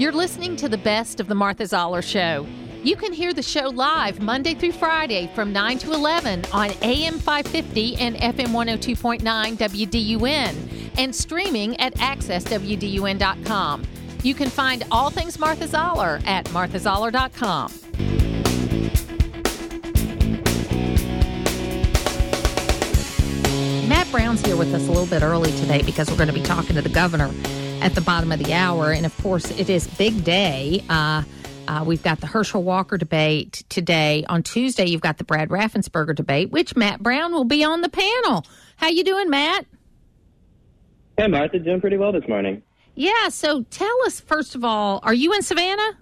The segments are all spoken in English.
You're listening to the best of the Martha Zoller Show. You can hear the show live Monday through Friday from 9 to 11 on AM 550 and FM 102.9 WDUN and streaming at accesswdun.com. You can find all things Martha Zoller at marthazoller.com. Matt Brown's here with us a little bit early today because we're going to be talking to the governor at the bottom of the hour. And of course, it is big day. Uh, uh, we've got the Herschel Walker debate today. On Tuesday, you've got the Brad Raffensperger debate, which Matt Brown will be on the panel. How you doing, Matt? Hey, Martha, doing pretty well this morning. Yeah. So tell us first of all, are you in Savannah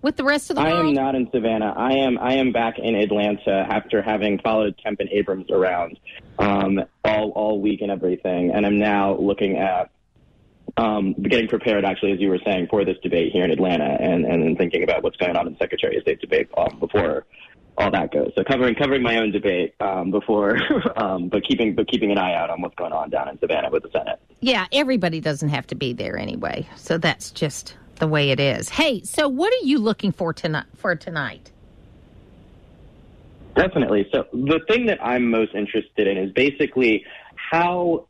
with the rest of the I world? am not in Savannah. I am I am back in Atlanta after having followed Kemp and Abrams around um, all all week and everything, and I'm now looking at um, getting prepared, actually, as you were saying, for this debate here in Atlanta, and and thinking about what's going on in the Secretary of State debate um, before all that goes. So covering covering my own debate um, before, um, but keeping but keeping an eye out on what's going on down in Savannah with the Senate. Yeah, everybody doesn't have to be there anyway. So that's just the way it is. Hey, so what are you looking for tonight for tonight? Definitely. So the thing that I'm most interested in is basically how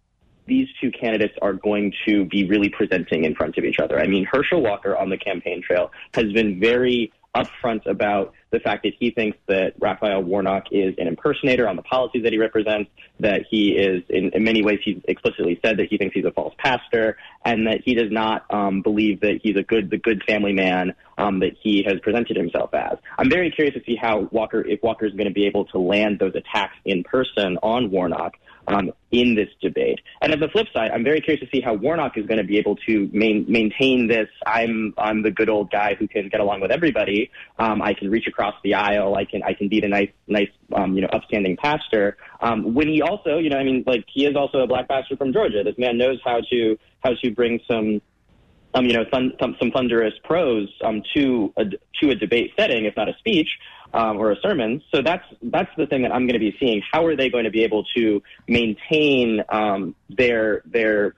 these two candidates are going to be really presenting in front of each other. I mean, Herschel Walker on the campaign trail has been very upfront about the fact that he thinks that Raphael Warnock is an impersonator on the policies that he represents, that he is, in, in many ways, he's explicitly said that he thinks he's a false pastor, and that he does not um, believe that he's a good, the good family man um, that he has presented himself as. I'm very curious to see how Walker, if Walker is going to be able to land those attacks in person on Warnock um, in this debate. And on the flip side, I'm very curious to see how Warnock is going to be able to main, maintain this. I'm I'm the good old guy who can get along with everybody. Um, I can reach across the aisle. I can I can be the nice nice um, you know upstanding pastor. Um, when he also you know I mean like he is also a black pastor from Georgia. This man knows how to how to bring some um, you know, thun- some, some thunderous prose um, to a to a debate setting, if not a speech um, or a sermon. So that's that's the thing that I'm going to be seeing. How are they going to be able to maintain um, their their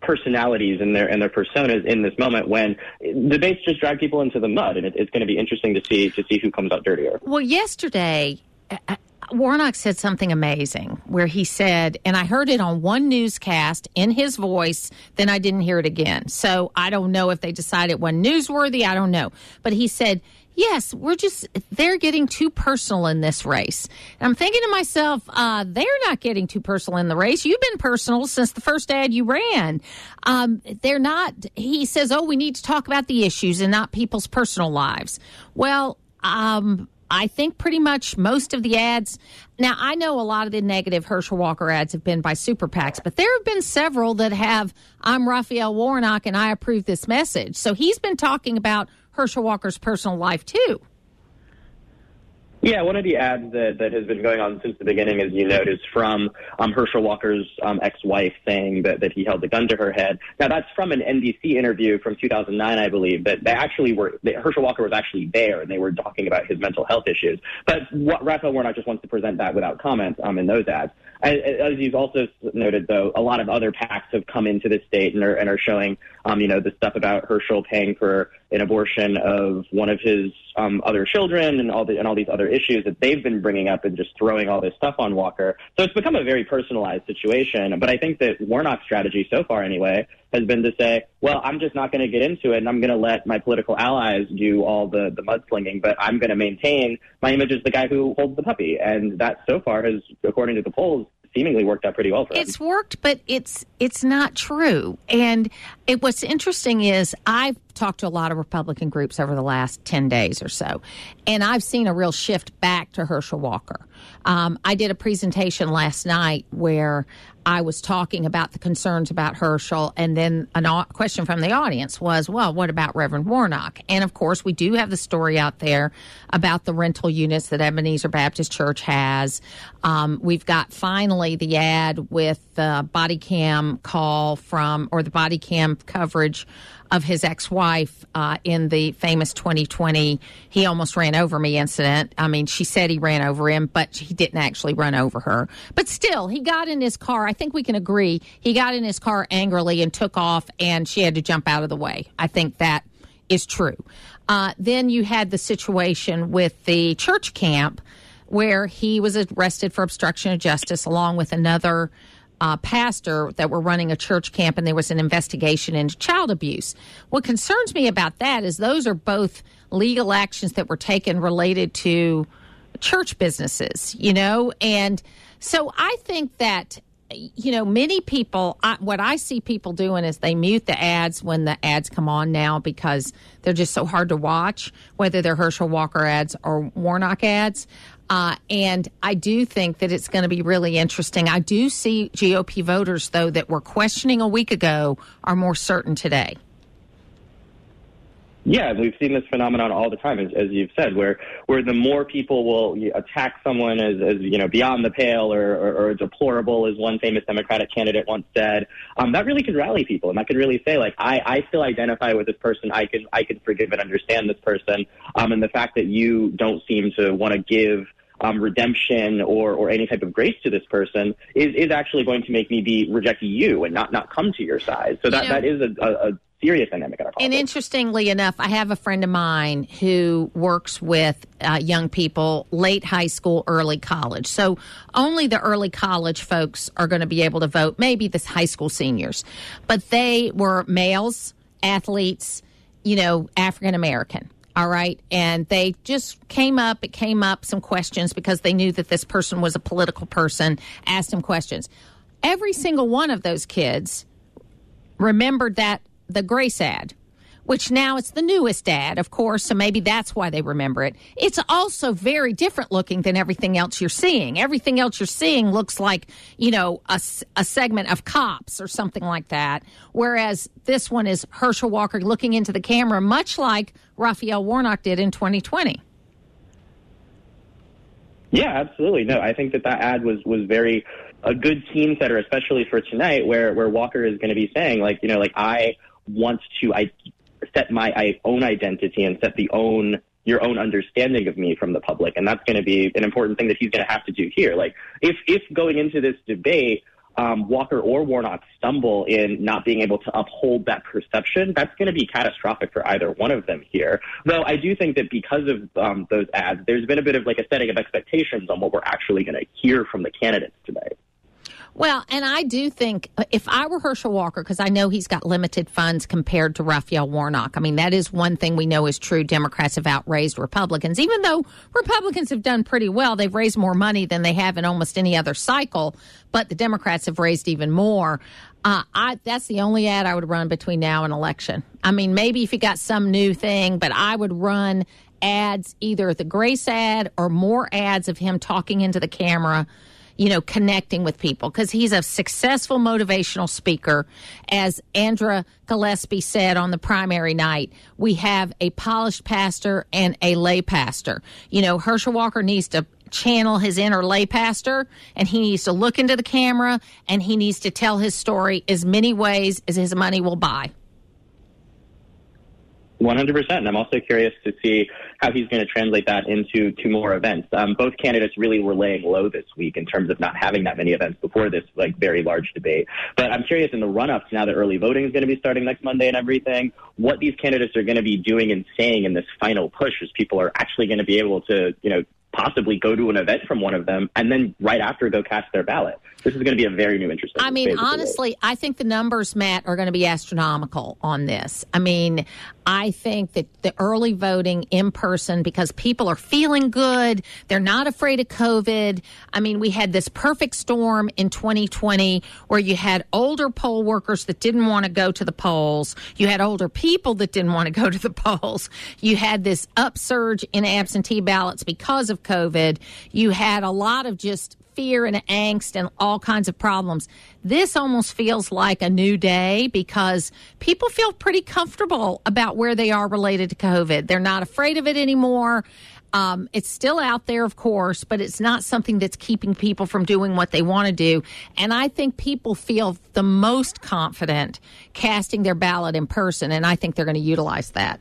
personalities and their and their personas in this moment when debates just drag people into the mud, and it, it's going to be interesting to see to see who comes out dirtier. Well, yesterday, Warnock said something amazing where he said, and I heard it on one newscast in his voice, then I didn't hear it again. So I don't know if they decided it wasn't newsworthy. I don't know. But he said, yes, we're just, they're getting too personal in this race. And I'm thinking to myself, uh, they're not getting too personal in the race. You've been personal since the first ad you ran. Um, they're not, he says, oh, we need to talk about the issues and not people's personal lives. Well, um, I think pretty much most of the ads. Now, I know a lot of the negative Herschel Walker ads have been by super PACs, but there have been several that have, I'm Raphael Warnock and I approve this message. So he's been talking about Herschel Walker's personal life too. Yeah, one of the ads that, that has been going on since the beginning, as you note, is from um, Herschel Walker's um, ex-wife saying that, that he held a gun to her head. Now, that's from an NBC interview from 2009, I believe, that they actually were, that Herschel Walker was actually there and they were talking about his mental health issues. But what, Raphael Warnock just wants to present that without comment um, in those ads. As, as you've also noted, though, a lot of other PACs have come into the state and are, and are showing, um, you know, the stuff about Herschel paying for an abortion of one of his um, other children and all the and all these other issues that they've been bringing up and just throwing all this stuff on Walker. So it's become a very personalized situation. But I think that Warnock's strategy so far, anyway, has been to say, well, I'm just not going to get into it, and I'm going to let my political allies do all the the mudslinging, but I'm going to maintain my image as the guy who holds the puppy, and that so far has, according to the polls, seemingly worked out pretty well for him. It's worked, but it's it's not true. And it, what's interesting is I've talked to a lot of Republican groups over the last ten days or so, and I've seen a real shift back to Herschel Walker. Um, I did a presentation last night where I was talking about the concerns about Herschel, and then a question from the audience was, "Well, what about Reverend Warnock?" And of course, we do have the story out there about the rental units that Ebenezer Baptist Church has. Um, we've got finally the ad with the body cam call from, or the body cam coverage of his ex-wife uh, in the famous 2020 he almost ran over me incident. I mean, she said he ran over him, but he didn't actually run over her. But still, he got in his car. I think we can agree he got in his car angrily and took off, and she had to jump out of the way. I think that is true. Uh, then you had the situation with the church camp where he was arrested for obstruction of justice along with another uh, pastor that were running a church camp and there was an investigation into child abuse. What concerns me about that is those are both legal actions that were taken related to church businesses, you know? And so I think that you know, many people, I, what I see people doing is they mute the ads when the ads come on now because they're just so hard to watch, whether they're Herschel Walker ads or Warnock ads. Uh, and I do think that it's going to be really interesting. I do see GOP voters, though, that were questioning a week ago are more certain today. Yeah, we've seen this phenomenon all the time, as, as you've said, where where the more people will attack someone as, as you know beyond the pale or, or, or deplorable, as one famous Democratic candidate once said, um, that really could rally people, and that could really say, like, I, I still identify with this person. I can I can forgive and understand this person, um, and the fact that you don't seem to want to give. Um, redemption or, or any type of grace to this person is, is actually going to make me be rejecting you and not, not come to your side. So that, know, that is a, a serious our And interestingly enough, I have a friend of mine who works with uh, young people late high school, early college. So only the early college folks are going to be able to vote, maybe the high school seniors. But they were males, athletes, you know, African American. All right. And they just came up, it came up some questions because they knew that this person was a political person, asked him questions. Every single one of those kids remembered that the Grace ad, which now it's the newest ad, of course, so maybe that's why they remember it. It's also very different looking than everything else you're seeing. Everything else you're seeing looks like, you know, a, a segment of cops or something like that. Whereas this one is Herschel Walker looking into the camera, much like Raphael Warnock did in 2020. Yeah, absolutely. No, I think that that ad was was very a good scene setter, especially for tonight, where where Walker is going to be saying like, you know, like I want to I set my I own identity and set the own your own understanding of me from the public, and that's going to be an important thing that he's going to have to do here. Like, if if going into this debate, um, Walker or Warnock stumble in not being able to uphold that perception, that's going to be catastrophic for either one of them here. Though I do think that because of um, those ads, there's been a bit of like a setting of expectations on what we're actually going to hear from the candidates today. Well, and I do think uh, if I were Herschel Walker, because I know he's got limited funds compared to Raphael Warnock. I mean, that is one thing we know is true. Democrats have outraised Republicans, even though Republicans have done pretty well. They've raised more money than they have in almost any other cycle, but the Democrats have raised even more. Uh, I, that's the only ad I would run between now and election. I mean, maybe if you got some new thing, but I would run ads, either the Grace ad or more ads of him talking into the camera you know, connecting with people because he's a successful motivational speaker. As Andra Gillespie said on the primary night, we have a polished pastor and a lay pastor. You know, Herschel Walker needs to channel his inner lay pastor and he needs to look into the camera and he needs to tell his story as many ways as his money will buy. 100%. And I'm also curious to see how he's going to translate that into two more events. Um, both candidates really were laying low this week in terms of not having that many events before this like very large debate. But I'm curious in the run up to now that early voting is going to be starting next Monday and everything, what these candidates are going to be doing and saying in this final push as people are actually going to be able to, you know, possibly go to an event from one of them and then right after go cast their ballot. This is going to be a very new interesting. I mean, honestly, I think the numbers, Matt, are going to be astronomical on this. I mean, I think that the early voting in person because people are feeling good, they're not afraid of COVID. I mean, we had this perfect storm in 2020 where you had older poll workers that didn't want to go to the polls, you had older people that didn't want to go to the polls, you had this upsurge in absentee ballots because of COVID, you had a lot of just fear and angst and all kinds of problems. This almost feels like a new day because people feel pretty comfortable about where they are related to COVID. They're not afraid of it anymore. Um, it's still out there, of course, but it's not something that's keeping people from doing what they want to do. And I think people feel the most confident casting their ballot in person, and I think they're going to utilize that.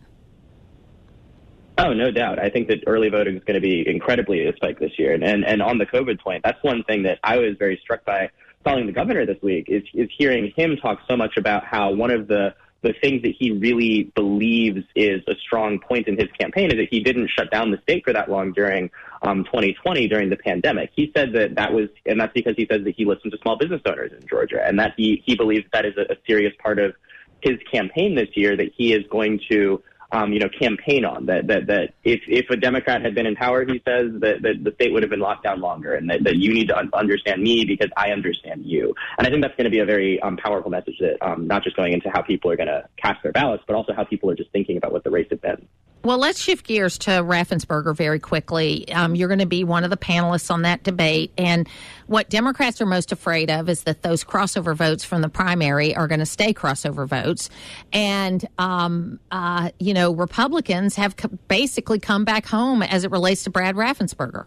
Oh, no doubt. I think that early voting is going to be incredibly a spike this year. And, and, and on the COVID point, that's one thing that I was very struck by following the governor this week is, is hearing him talk so much about how one of the the things that he really believes is a strong point in his campaign is that he didn't shut down the state for that long during um, 2020 during the pandemic. He said that that was, and that's because he says that he listened to small business owners in Georgia, and that he he believes that is a, a serious part of his campaign this year. That he is going to um, you know, campaign on. That that that if if a Democrat had been in power, he says that, that the state would have been locked down longer, and that, that you need to un- understand me because I understand you. And I think that's going to be a very um, powerful message that um, not just going into how people are going to cast their ballots, but also how people are just thinking about what the race has been. Well, let's shift gears to Raffensperger very quickly. Um, you're going to be one of the panelists on that debate. And what Democrats are most afraid of is that those crossover votes from the primary are going to stay crossover votes. And, um, uh, you know, Republicans have basically come back home as it relates to Brad Raffensperger.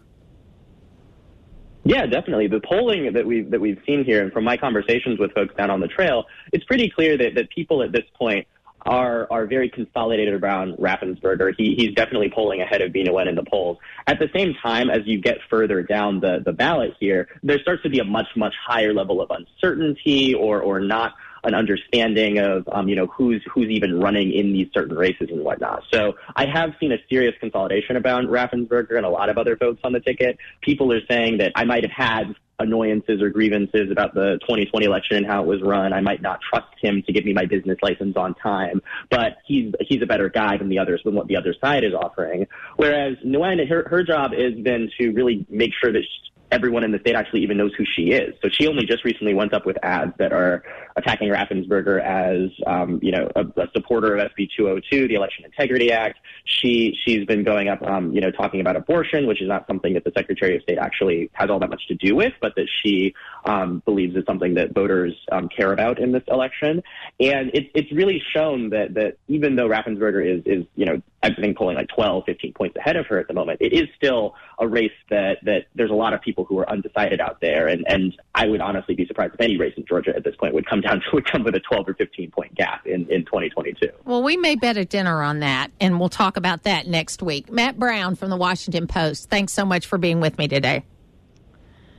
Yeah, definitely. The polling that we've that we've seen here, and from my conversations with folks down on the trail, it's pretty clear that, that people at this point are are very consolidated around Raffensperger. He, he's definitely polling ahead of Bee Nguyen in the polls. At the same time, as you get further down the, the ballot here, there starts to be a much, much higher level of uncertainty or, or not an understanding of um, you know who's who's even running in these certain races and whatnot. So I have seen a serious consolidation about Raffensperger and a lot of other folks on the ticket. People are saying that I might have had annoyances or grievances about the 2020 election and how it was run. I might not trust him to give me my business license on time, but he's he's a better guy than the others than what the other side is offering. Whereas Nguyen, her her job has been to really make sure that everyone in the state actually even knows who she is. So she only just recently went up with ads that are attacking Raffensperger as, um, you know, a, a, supporter of SB 202, the Election Integrity Act. She she's been going up, um, you know, talking about abortion, which is not something that the Secretary of State actually has all that much to do with, but that she um, believes is something that voters um, care about in this election. And it, it's really shown that that even though Raffensperger is is you know I think polling like 12, 15 points ahead of her at the moment, it is still a race that that there's a lot of people who are undecided out there, and and I would honestly be surprised if any race in Georgia at this point would come down to would come with a 12 or 15 point gap in in 2022. Well, we may bet a dinner on that, and we'll talk about that next week. Matt Brown from the Washington Post, thanks so much for being with me today.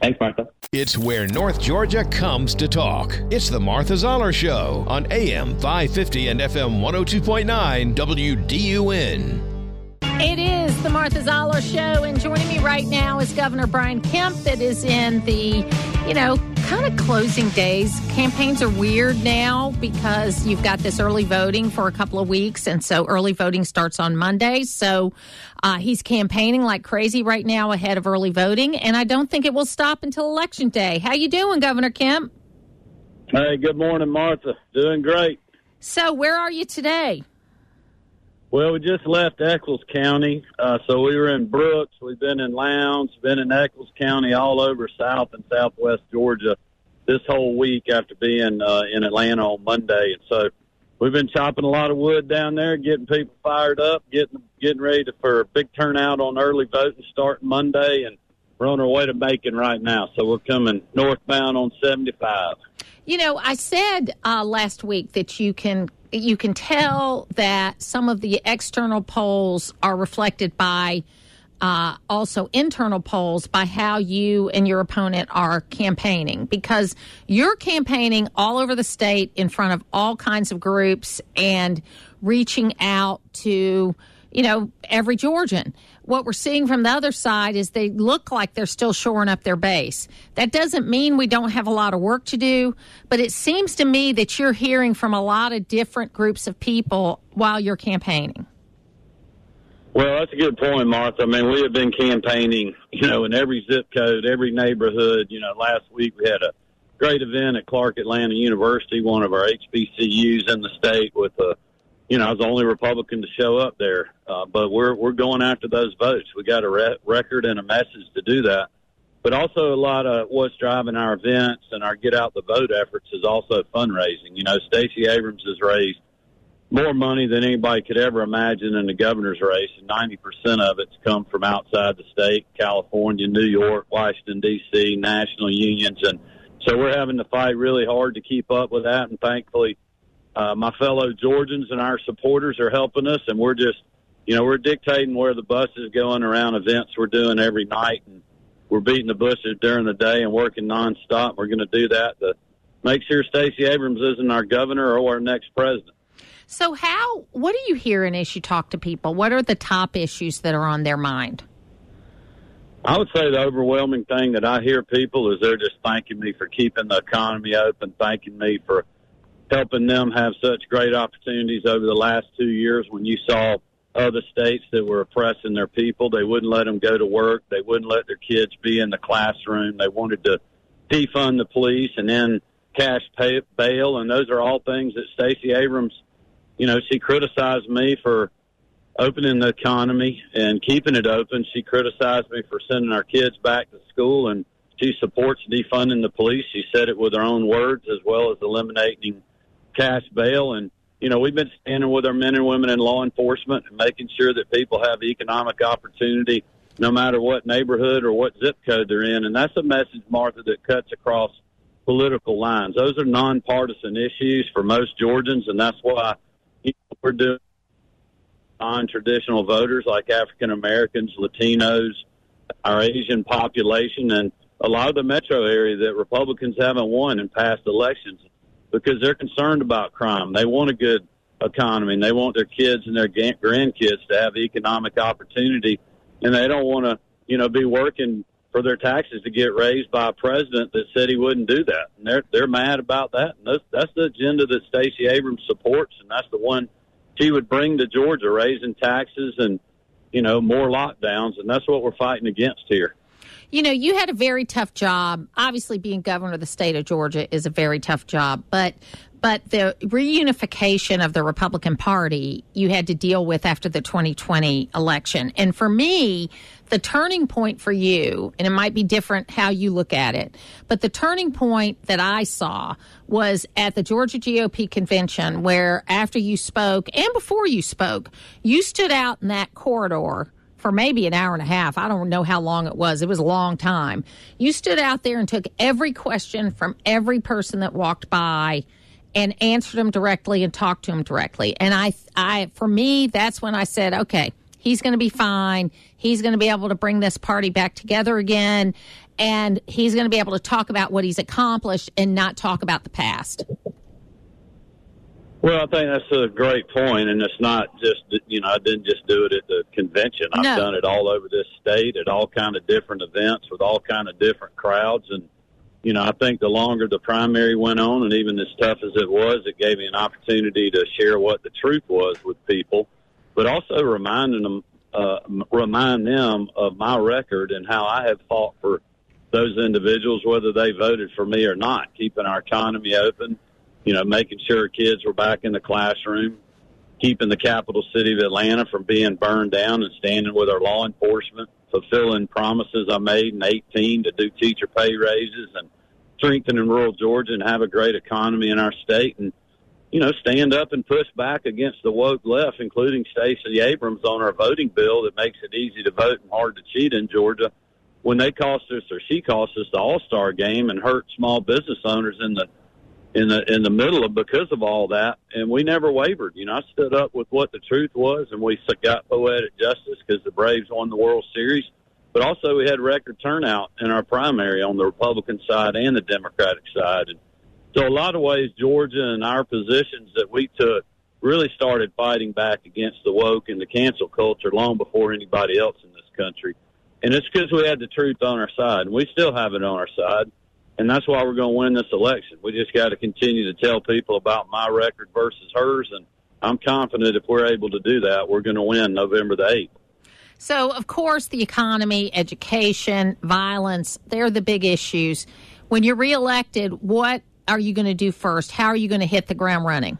Thanks, Martha. It's where North Georgia comes to talk. It's the Martha Zoller Show on AM 550 and FM 102.9 WDUN. It is the Martha Zoller Show, and joining me right now is Governor Brian Kemp, that is in the, you know, kind of closing days. Campaigns are weird now because you've got this early voting for a couple of weeks, and so early voting starts on Monday. So uh, he's campaigning like crazy right now ahead of early voting, and I don't think it will stop until election day. How you doing, Governor Kemp? Hey, good morning, Martha. Doing great. So, where are you today? Well, we just left Echols County, uh, so we were in Brooks. We've been in Lowndes, been in Echols County, all over South and Southwest Georgia this whole week after being uh, in Atlanta on Monday, and so we've been chopping a lot of wood down there, getting people fired up, getting getting ready to, for a big turnout on early voting starting Monday, and we're on our way to Macon right now. So we're coming northbound on 75. You know, I said uh, last week that you can you can tell that some of the external polls are reflected by uh, also internal polls by how you and your opponent are campaigning. Because you're campaigning all over the state in front of all kinds of groups and reaching out to you know every Georgian what we're seeing from the other side is they look like they're still shoring up their base. That doesn't mean we don't have a lot of work to do, but it seems to me that you're hearing from a lot of different groups of people while you're campaigning. Well, that's a good point, Martha. I mean, we have been campaigning, you know, in every zip code, every neighborhood. You know, last week we had a great event at Clark Atlanta University, one of our HBCUs in the state, with a you know, I was the only Republican to show up there. Uh, but we're we're going after those votes. We got a re- record and a message to do that. But also a lot of what's driving our events and our get out the vote efforts is also fundraising. You know, Stacey Abrams has raised more money than anybody could ever imagine in the governor's race, and 90% of it's come from outside the state, California, New York, Washington, D.C., national unions. And so we're having to fight really hard to keep up with that. And thankfully, uh, my fellow Georgians and our supporters are helping us, and we're just, you know, we're dictating where the bus is going around events we're doing every night. And we're beating the bushes during the day and working nonstop. We're going to do that to make sure Stacey Abrams isn't our governor or our next president. So, how, what are you hearing as you talk to people? What are the top issues that are on their mind? I would say the overwhelming thing that I hear people is they're just thanking me for keeping the economy open, thanking me for helping them have such great opportunities over the last two years when you saw other states that were oppressing their people. They wouldn't let them go to work. They wouldn't let their kids be in the classroom. They wanted to defund the police and then cash pay, bail. And those are all things that Stacey Abrams you know, she criticized me for opening the economy and keeping it open. She criticized me for sending our kids back to school, and she supports defunding the police. She said it with her own words, as well as eliminating cash bail. And you know, we've been standing with our men and women in law enforcement and making sure that people have economic opportunity, no matter what neighborhood or what zip code they're in. And that's a message, Martha, that cuts across political lines. Those are nonpartisan issues for most Georgians, and that's why we're doing non-traditional voters like African Americans, Latinos, our Asian population, and a lot of the metro area that Republicans haven't won in past elections because they're concerned about crime. They want a good economy and they want their kids and their grandkids to have economic opportunity and they don't want to, you know, be working for their taxes to get raised by a president that said he wouldn't do that. And they're they're mad about that. And that's that's the agenda that Stacey Abrams supports and that's the one she would bring to Georgia, raising taxes and you know more lockdowns, and that's what we're fighting against here. You know, you had a very tough job. Obviously, being governor of the state of Georgia is a very tough job, but but the reunification of the Republican Party you had to deal with after the 2020 election. And for me, the turning point for you, and it might be different how you look at it, but the turning point that I saw was at the Georgia GOP convention, where after you spoke and before you spoke, you stood out in that corridor for maybe an hour and a half. I don't know how long it was. It was a long time. You stood out there and took every question from every person that walked by and answered them directly and talked to them directly. And I, I, for me, that's when I said, okay, he's going to be fine. He's going to be able to bring this party back together again. And he's going to be able to talk about what he's accomplished and not talk about the past. Well, I think that's a great point, and it's not just you know I didn't just do it at the convention. I've no. done it all over this state at all kind of different events with all kind of different crowds, and you know, I think the longer the primary went on, and even as tough as it was, it gave me an opportunity to share what the truth was with people, but also reminding them, uh, remind them of my record and how I have fought for those individuals, whether they voted for me or not, keeping our economy open, you know, making sure kids were back in the classroom, keeping the capital city of Atlanta from being burned down and standing with our law enforcement, fulfilling promises I made in 18 to do teacher pay raises and strengthening rural Georgia and have a great economy in our state and, you know, stand up and push back against the woke left, including Stacey Abrams on our voting bill that makes it easy to vote and hard to cheat in Georgia when they cost us or she cost us the All Star game and hurt small business owners in the in the in the middle of because of all that, and we never wavered. You know, I stood up with what the truth was, and we got poetic justice because the Braves won the World Series. But also, we had record turnout in our primary on the Republican side and the Democratic side. And so, a lot of ways, Georgia and our positions that we took really started fighting back against the woke and the cancel culture long before anybody else in this country. And it's because we had the truth on our side, and we still have it on our side and that's why we're going to win this election. We just got to continue to tell people about my record versus hers, and I'm confident if we're able to do that, we're going to win November the 8th. So, of course, the economy, education, violence, they're the big issues. When you're reelected, what are you going to do first? How are you going to hit the ground running?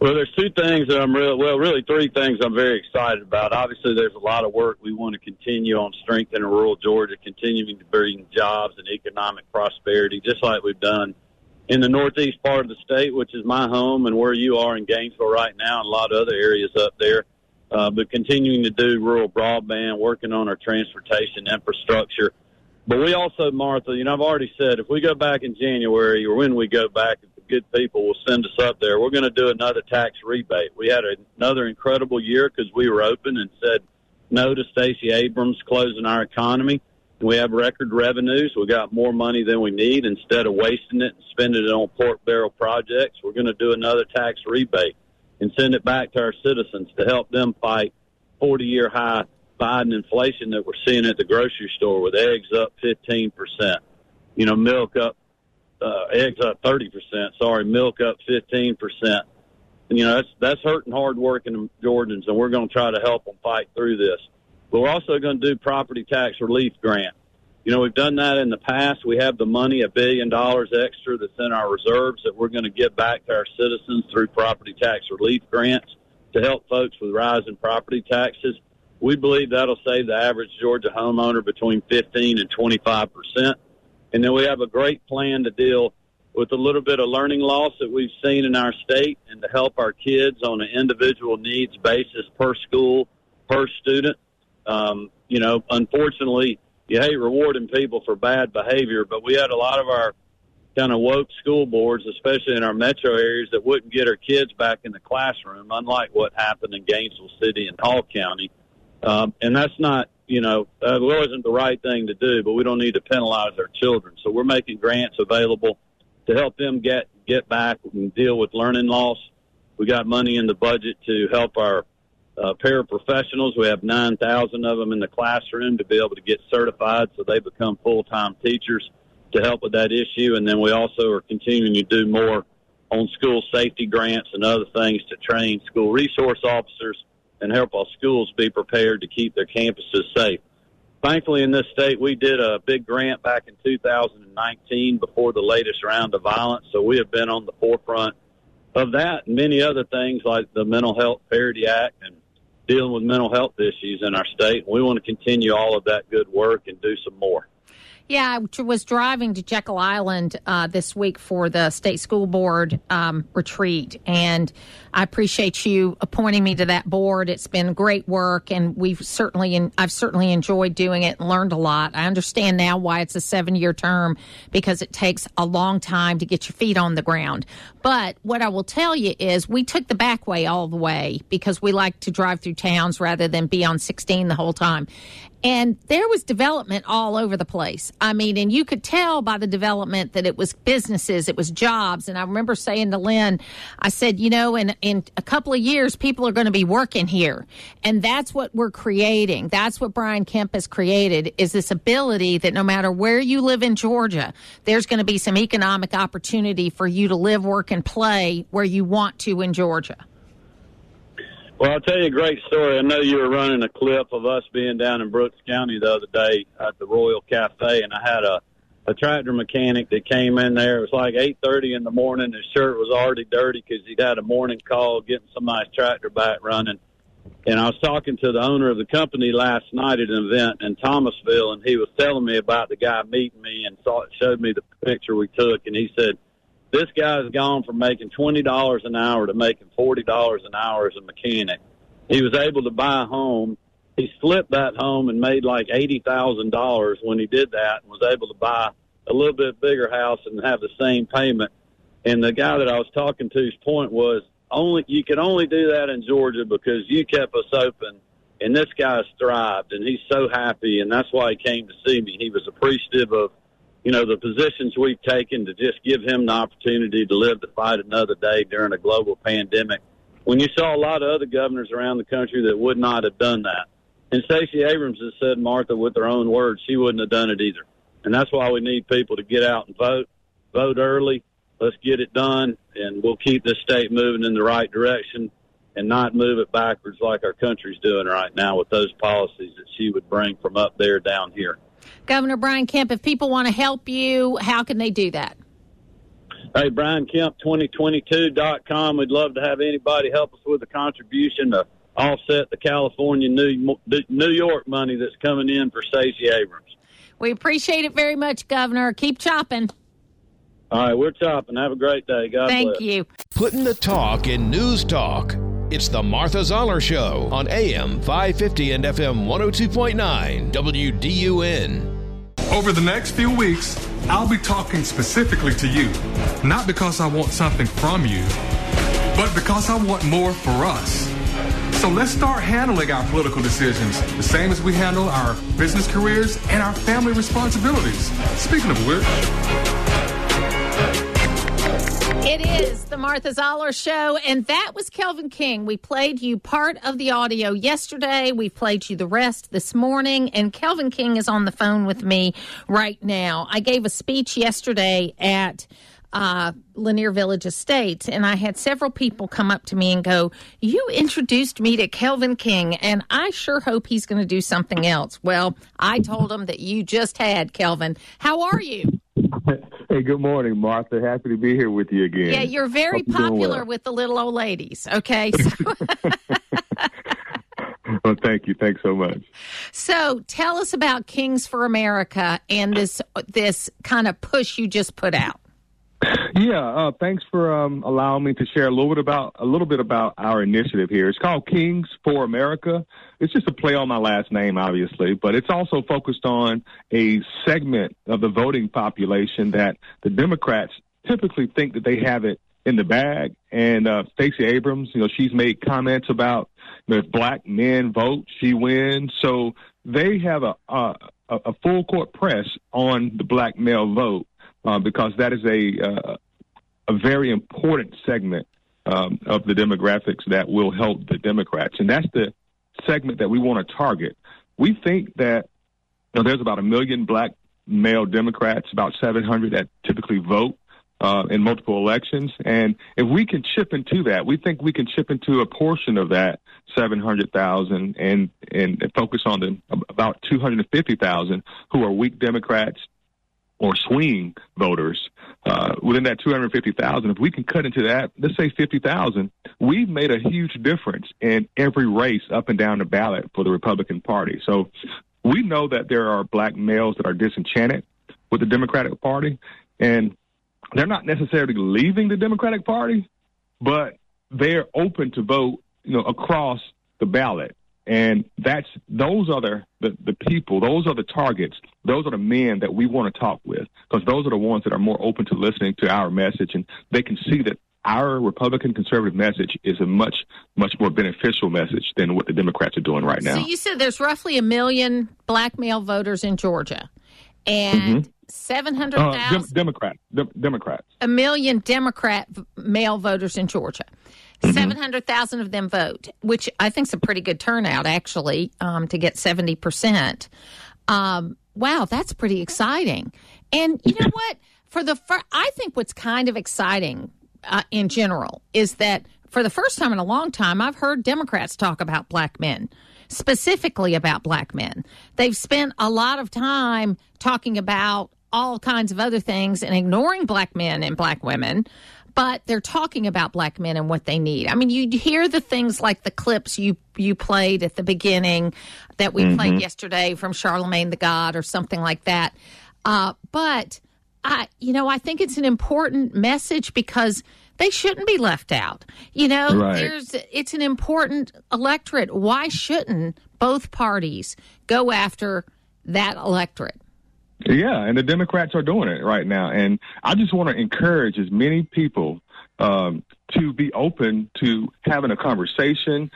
Well, there's two things that I'm really, well, really three things I'm very excited about. Obviously, there's a lot of work we want to continue on strengthening rural Georgia, continuing to bring jobs and economic prosperity, just like we've done in the northeast part of the state, which is my home and where you are in Gainesville right now, and a lot of other areas up there. Uh, but continuing to do rural broadband, working on our transportation infrastructure. But we also, Martha, you know, I've already said if we go back in January or when we go back, good people will send us up there, we're going to do another tax rebate. We had another incredible year because we were open and said no to Stacey Abrams closing our economy. We have record revenues. We got more money than we need. Instead of wasting it and spending it on pork barrel projects, we're going to do another tax rebate and send it back to our citizens to help them fight 40 year high Biden inflation that we're seeing at the grocery store with eggs up 15%, you know, milk up, uh, eggs up 30%, sorry, milk up 15%. And, you know, that's, that's hurting hardworking Georgians, and we're going to try to help them fight through this. But we're also going to do property tax relief grant. You know, we've done that in the past. We have the money, a billion dollars extra that's in our reserves that we're going to give back to our citizens through property tax relief grants to help folks with rising property taxes. We believe that'll save the average Georgia homeowner between 15 and 25 percent. And then we have a great plan to deal with a little bit of learning loss that we've seen in our state and to help our kids on an individual needs basis per school, per student. Um, you know, unfortunately, you hate rewarding people for bad behavior, but we had a lot of our kind of woke school boards, especially in our metro areas, that wouldn't get our kids back in the classroom, unlike what happened in Gainesville City and Hall County. Um, and that's not, you know, that wasn't the right thing to do, but we don't need to penalize our children. So we're making grants available to help them get, get back and deal with learning loss. We got money in the budget to help our uh, paraprofessionals. We have 9,000 of them in the classroom to be able to get certified so they become full-time teachers to help with that issue. And then we also are continuing to do more on school safety grants and other things to train school resource officers and help our schools be prepared to keep their campuses safe. Thankfully, in this state, we did a big grant back in 2019 before the latest round of violence. So we have been on the forefront of that and many other things like the Mental Health Parity Act and dealing with mental health issues in our state. We want to continue all of that good work and do some more. Yeah, I was driving to Jekyll Island uh, this week for the state school board um, retreat, and I appreciate you appointing me to that board. It's been great work, and we've certainly, I've certainly enjoyed doing it and learned a lot. I understand now why it's a seven-year term because it takes a long time to get your feet on the ground. But what I will tell you is, we took the back way all the way because we like to drive through towns rather than be on 16 the whole time. And there was development all over the place. I mean, and you could tell by the development that it was businesses, it was jobs. And I remember saying to Lynn, I said, you know, in, in a couple of years, people are going to be working here. And that's what we're creating. That's what Brian Kemp has created is this ability that no matter where you live in Georgia, there's going to be some economic opportunity for you to live, work, and play where you want to in Georgia. Well, I'll tell you a great story. I know you were running a clip of us being down in Brooks County the other day at the Royal Cafe, and I had a a tractor mechanic that came in there. It was like eight thirty in the morning. His shirt was already dirty because he'd had a morning call getting somebody's tractor back running. And I was talking to the owner of the company last night at an event in Thomasville, and he was telling me about the guy meeting me and saw, showed me the picture we took, and he said this guy's gone from making twenty dollars an hour to making forty dollars an hour as a mechanic. He was able to buy a home. He flipped that home and made like eighty thousand dollars when he did that, and was able to buy a little bit bigger house and have the same payment. And the guy that I was talking to's point was only you can only do that in Georgia because you kept us open, and this guy's thrived, and he's so happy, and that's why he came to see me. He was appreciative of you know, the positions we've taken to just give him the opportunity to live to fight another day during a global pandemic. When you saw a lot of other governors around the country that would not have done that. And Stacey Abrams has said, Martha, with her own words, she wouldn't have done it either. And that's why we need people to get out and vote, vote early. Let's get it done, and we'll keep this state moving in the right direction and not move it backwards like our country's doing right now with those policies that she would bring from up there down here. Governor Brian Kemp, if people want to help you, how can they do that? Hey, Brian Kemp, 2022.com. We'd love to have anybody help us with a contribution to offset the California, New, New York money that's coming in for Stacey Abrams. We appreciate it very much, Governor. Keep chopping. All right, we're chopping. Have a great day. God Thank bless. you. Putting the talk in news talk. It's the Martha Zoller Show on AM 550 and FM 102.9 WDUN. Over the next few weeks, I'll be talking specifically to you, not because I want something from you, but because I want more for us. So let's start handling our political decisions the same as we handle our business careers and our family responsibilities. Speaking of which, It is the Martha Zoller Show, and that was Kelvin King. We played you part of the audio yesterday. We played you the rest this morning, and Kelvin King is on the phone with me right now. I gave a speech yesterday at uh, Lanier Village Estates, and I had several people come up to me and go, You introduced me to Kelvin King, and I sure hope he's going to do something else. Well, I told him that you just had, Kelvin. How are you? Hey, good morning, Martha. Happy to be here with you again. Yeah, you're very Hope popular well. with the little old ladies. Okay. So, Well, thank you. Thanks so much. so tell us about Kings for America and this this kind of push you just put out. Yeah, uh, thanks for um, allowing me to share a little bit about a little bit about our initiative here. It's called Kings for America. It's just a play on my last name, obviously, but it's also focused on a segment of the voting population that the Democrats typically think that they have it in the bag. And uh, Stacey Abrams, you know, she's made comments about you know, if black men vote, she wins. So they have a a, a full court press on the black male vote uh, because that is a uh, a very important segment um, of the demographics that will help the Democrats, and that's the segment that we want to target. We think that you know, there's about a million black male Democrats, about 700 that typically vote uh, in multiple elections, and if we can chip into that, we think we can chip into a portion of that 700,000 and and focus on the about 250,000 who are weak Democrats or swing voters uh, within that 250,000. If we can cut into that, let's say 50,000, we've made a huge difference in every race up and down the ballot for the Republican Party. So we know that there are black males that are disenchanted with the Democratic Party, and they're not necessarily leaving the Democratic Party, but they're open to vote, you know, across the ballot. And that's those are the, the, the people, those are the targets, those are the men that we want to talk with, because those are the ones that are more open to listening to our message, and they can see that our Republican conservative message is a much much more beneficial message than what the Democrats are doing right now. So you said there's roughly a million black male voters in Georgia, and seven hundred thousand uh, Dem- thousand Democrats, Dem- Democrats. a million Democrat male voters in Georgia. Mm-hmm. 700,000 of them vote, which I think is a pretty good turnout, actually, um, to get 70%. Um, wow, that's pretty exciting. And you know what? For the fir- I think what's kind of exciting uh, in general is that for the first time in a long time, I've heard Democrats talk about black men, specifically about black men. They've spent a lot of time talking about all kinds of other things and ignoring black men and black women but they're talking about black men and what they need. I mean, you hear the things like the clips you you played at the beginning that we played yesterday from Charlemagne the God or something like that. Uh, but I, you know, I think it's an important message because they shouldn't be left out. You know, Right. there's it's an important electorate. Why shouldn't both parties go after that electorate? Yeah, and the Democrats are doing it right now. And I just want to encourage as many people um, to be open to having a conversation,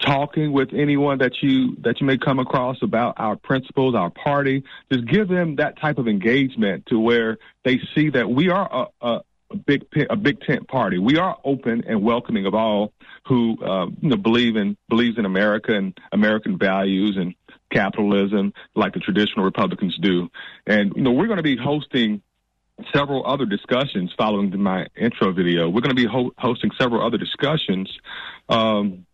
talking with anyone that you that you may come across about our principles, our party. Just give them that type of engagement to where they see that we are a, a, a big a big tent party. We are open and welcoming of all who uh, you know believe in believes in America and American values and capitalism like the traditional Republicans do. And you know we're going to be hosting several other discussions following my intro video. We're going to be ho- hosting several other discussions, um,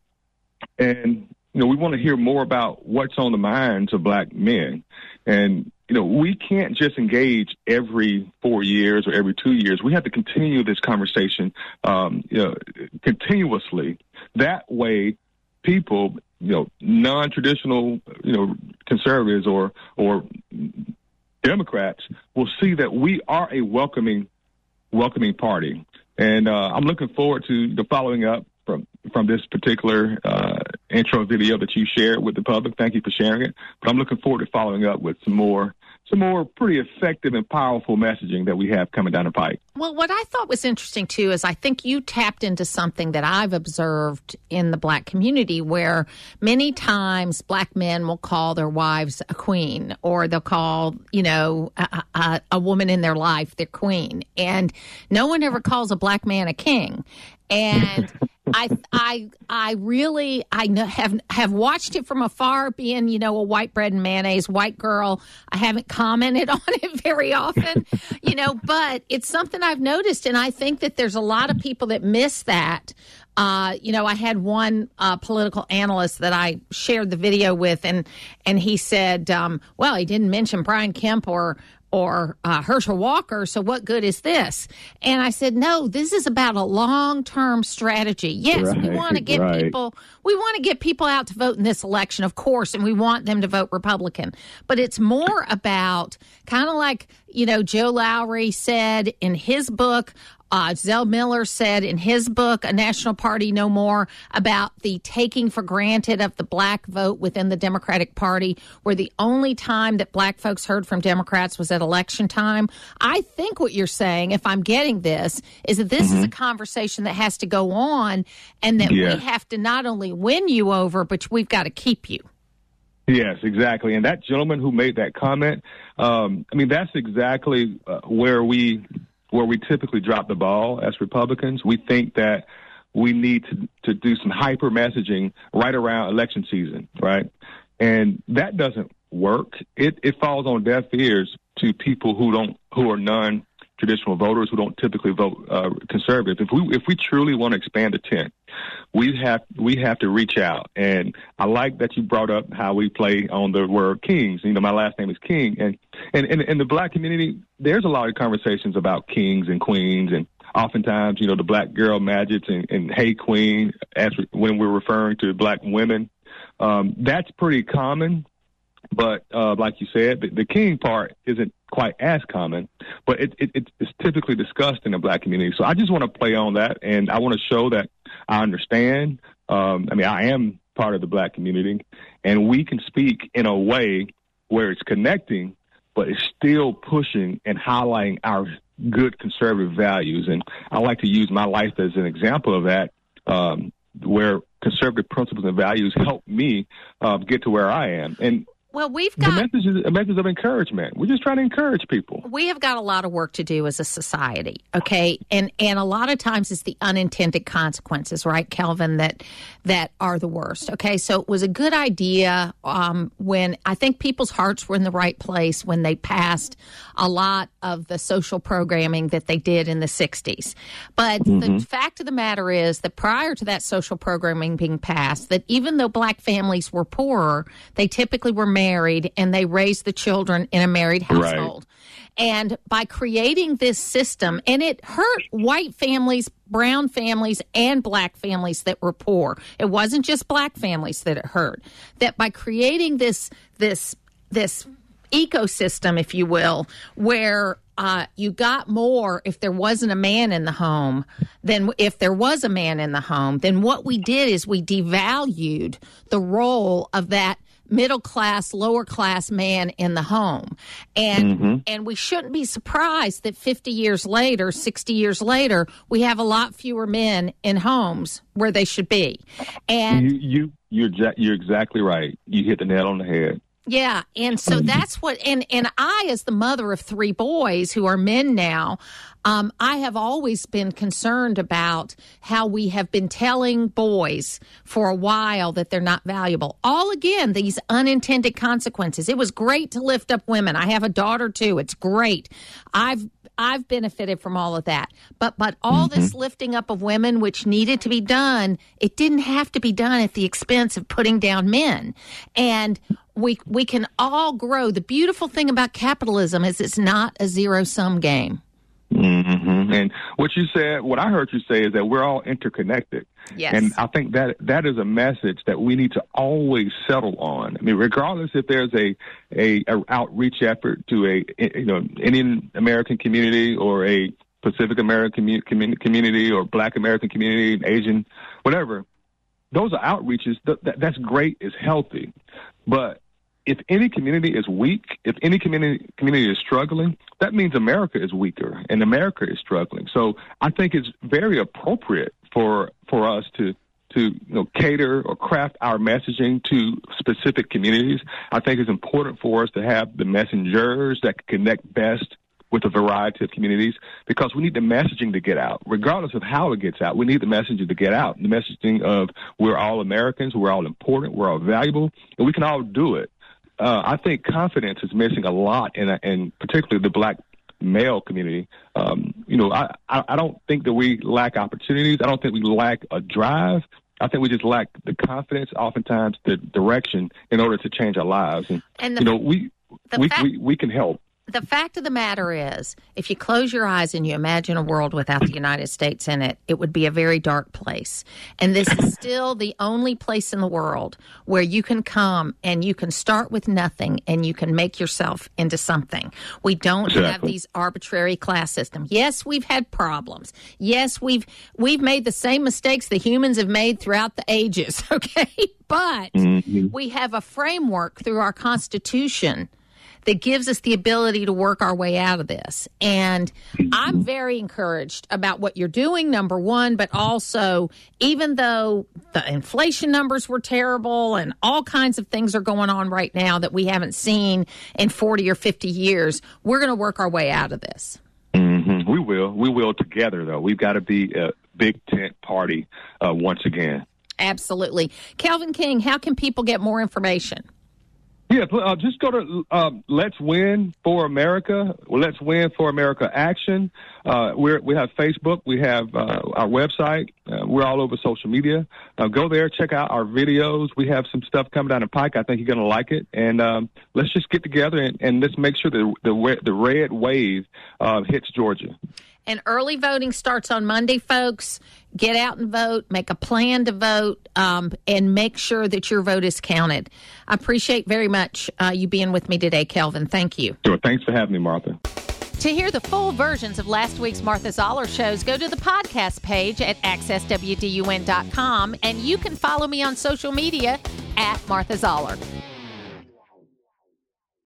and you know we want to hear more about what's on the minds of black men. And you know we can't just engage every four years or every two years. We have to continue this conversation, um, you know, continuously. That way, people, you know, non-traditional, you know, conservatives or or Democrats will see that we are a welcoming welcoming party. And uh, I'm looking forward to the following up from from this particular uh, intro video that you shared with the public. Thank you for sharing it. But I'm looking forward to following up with some more some more pretty effective and powerful messaging that we have coming down the pike. Well, what I thought was interesting too is I think you tapped into something that I've observed in the black community where many times black men will call their wives a queen or they'll call, you know, a, a, a woman in their life their queen. And no one ever calls a black man a king. And I I I really I have have watched it from afar, being you know a white bread and mayonnaise white girl. I haven't commented on it very often, you know, but it's something I've noticed, and I think that there's a lot of people that miss that. Uh, you know, I had one uh, political analyst that I shared the video with, and and he said, um, "Well, he didn't mention Brian Kemp or or uh, Herschel Walker. So what good is this? And I said, no, this is about a long term strategy. Yes, right, we want to get right. people, we want to get people out to vote in this election, of course, and we want them to vote Republican. But it's more about kind of like, you know, Joe Lowry said in his book, uh, Zell Miller said in his book, A National Party No More, about the taking for granted of the black vote within the Democratic Party, where the only time that black folks heard from Democrats was at election time. I think what you're saying, if I'm getting this, is that this mm-hmm. is a conversation that has to go on and that we have to not only win you over, but we've got to keep you. Yes, exactly. And that gentleman who made that comment, um, I mean, that's exactly uh, where we where we typically drop the ball as Republicans. We think that we need to, to do some hyper messaging right around election season, right? And that doesn't work. It, it falls on deaf ears to people who don't, who are non traditional voters who don't typically vote uh, conservative. If we if we truly want to expand the tent, we have we have to reach out. And I like that you brought up how we play on the word kings. You know, my last name is King, and and and in the black community, there's a lot of conversations about kings and queens, and oftentimes, you know, the black girl magics and, and hey queen, as when we're referring to black women. Um, that's pretty common but uh, like you said, the, the, king part isn't quite as common, but it, it, it's typically discussed in the black community. So I just want to play on that, and I want to show that I understand. Um, I mean, I am part of the black community, and we can speak in a way where it's connecting, but it's still pushing and highlighting our good conservative values. And I like to use my life as an example of that, um, where conservative principles and values help me uh, get to where I am. And well, we've got the message is a message of encouragement. We're just trying to encourage people. We have got a lot of work to do as a society, okay? And and a lot of times it's the unintended consequences, right, Kelvin, that that are the worst. Okay, so it was a good idea um, when I think people's hearts were in the right place when they passed a lot of the social programming that they did in the '60s. But mm-hmm. the fact of the matter is that prior to that social programming being passed, that even though black families were poorer, they typically were married and they raised the children in a married household. Right. And by creating this system, and it hurt white families, brown families, and black families that were poor. It wasn't just black families that it hurt. That by creating this this this ecosystem, if you will, where uh, you got more if there wasn't a man in the home than if there was a man in the home. Then what we did is we devalued the role of that middle class, lower class man in the home. And mm-hmm. and we shouldn't be surprised that 50 years later, 60 years later, we have a lot fewer men in homes where they should be. And you, you you're you're exactly right. You hit the nail on the head. Yeah, and so that's what and and I as the mother of three boys who are men now, um, I have always been concerned about how we have been telling boys for a while that they're not valuable. All again, these unintended consequences. It was great to lift up women. I have a daughter too. It's great. I've I've benefited from all of that. But but all mm-hmm. this lifting up of women which needed to be done, it didn't have to be done at the expense of putting down men. And we we can all grow. The beautiful thing about capitalism is it's not a zero sum game. Mm-hmm. And what you said, what I heard you say is that we're all interconnected. Yes. And I think that that is a message that we need to always settle on. I mean, regardless if there's a a, a outreach effort to a you know Indian American community or a Pacific American community, community or Black American community, Asian, whatever. Those are outreaches. That, that's great. It's healthy, but if any community is weak, if any community community is struggling, that means America is weaker and America is struggling. So I think it's very appropriate for for us to to you know, cater or craft our messaging to specific communities. I think it's important for us to have the messengers that connect best with a variety of communities because we need the messaging to get out, regardless of how it gets out. We need the messaging to get out. The messaging of we're all Americans, we're all important, we're all valuable, and we can all do it. Uh, I think confidence is missing a lot, in, in particularly the black male community. Um, you know, I, I, I don't think that we lack opportunities. I don't think we lack a drive. I think we just lack the confidence, oftentimes the direction, in order to change our lives. And, and the, you know, we we, fact- we we can help the fact of the matter is, if you close your eyes and you imagine a world without the United States in it, it would be a very dark place. And this is still the only place in the world where you can come and you can start with nothing and you can make yourself into something. We don't exactly. have these arbitrary class systems. Yes, we've had problems. Yes, we've we've made the same mistakes the humans have made throughout the ages, okay? But mm-hmm. we have a framework through our constitution that gives us the ability to work our way out of this. And I'm very encouraged about what you're doing, number one, but also, even though the inflation numbers were terrible and all kinds of things are going on right now that we haven't seen in 40 or 50 years, we're going to work our way out of this. Mm-hmm. We will. We will together, though. We've got to be a big tent party uh, once again. Absolutely. Kelvin King, how can people get more information? Yeah, uh, just go to uh, Let's Win for America. Let's Win for America Action. Uh, we we have Facebook. We have uh, our website. Uh, we're all over social media. Uh, go there, check out our videos. We have some stuff coming down the pike. I think you're going to like it. And um, let's just get together and, and let's make sure that the the red wave hits Georgia. And early voting starts on Monday, folks. Get out and vote. Make a plan to vote, um, and make sure that your vote is counted. I appreciate very much uh, you being with me today, Kelvin. Thank you. Sure. Thanks for having me, Martha. To hear the full versions of last week's Martha Zoller shows, go to the podcast page at accesswdun.com, and you can follow me on social media at Martha Zoller.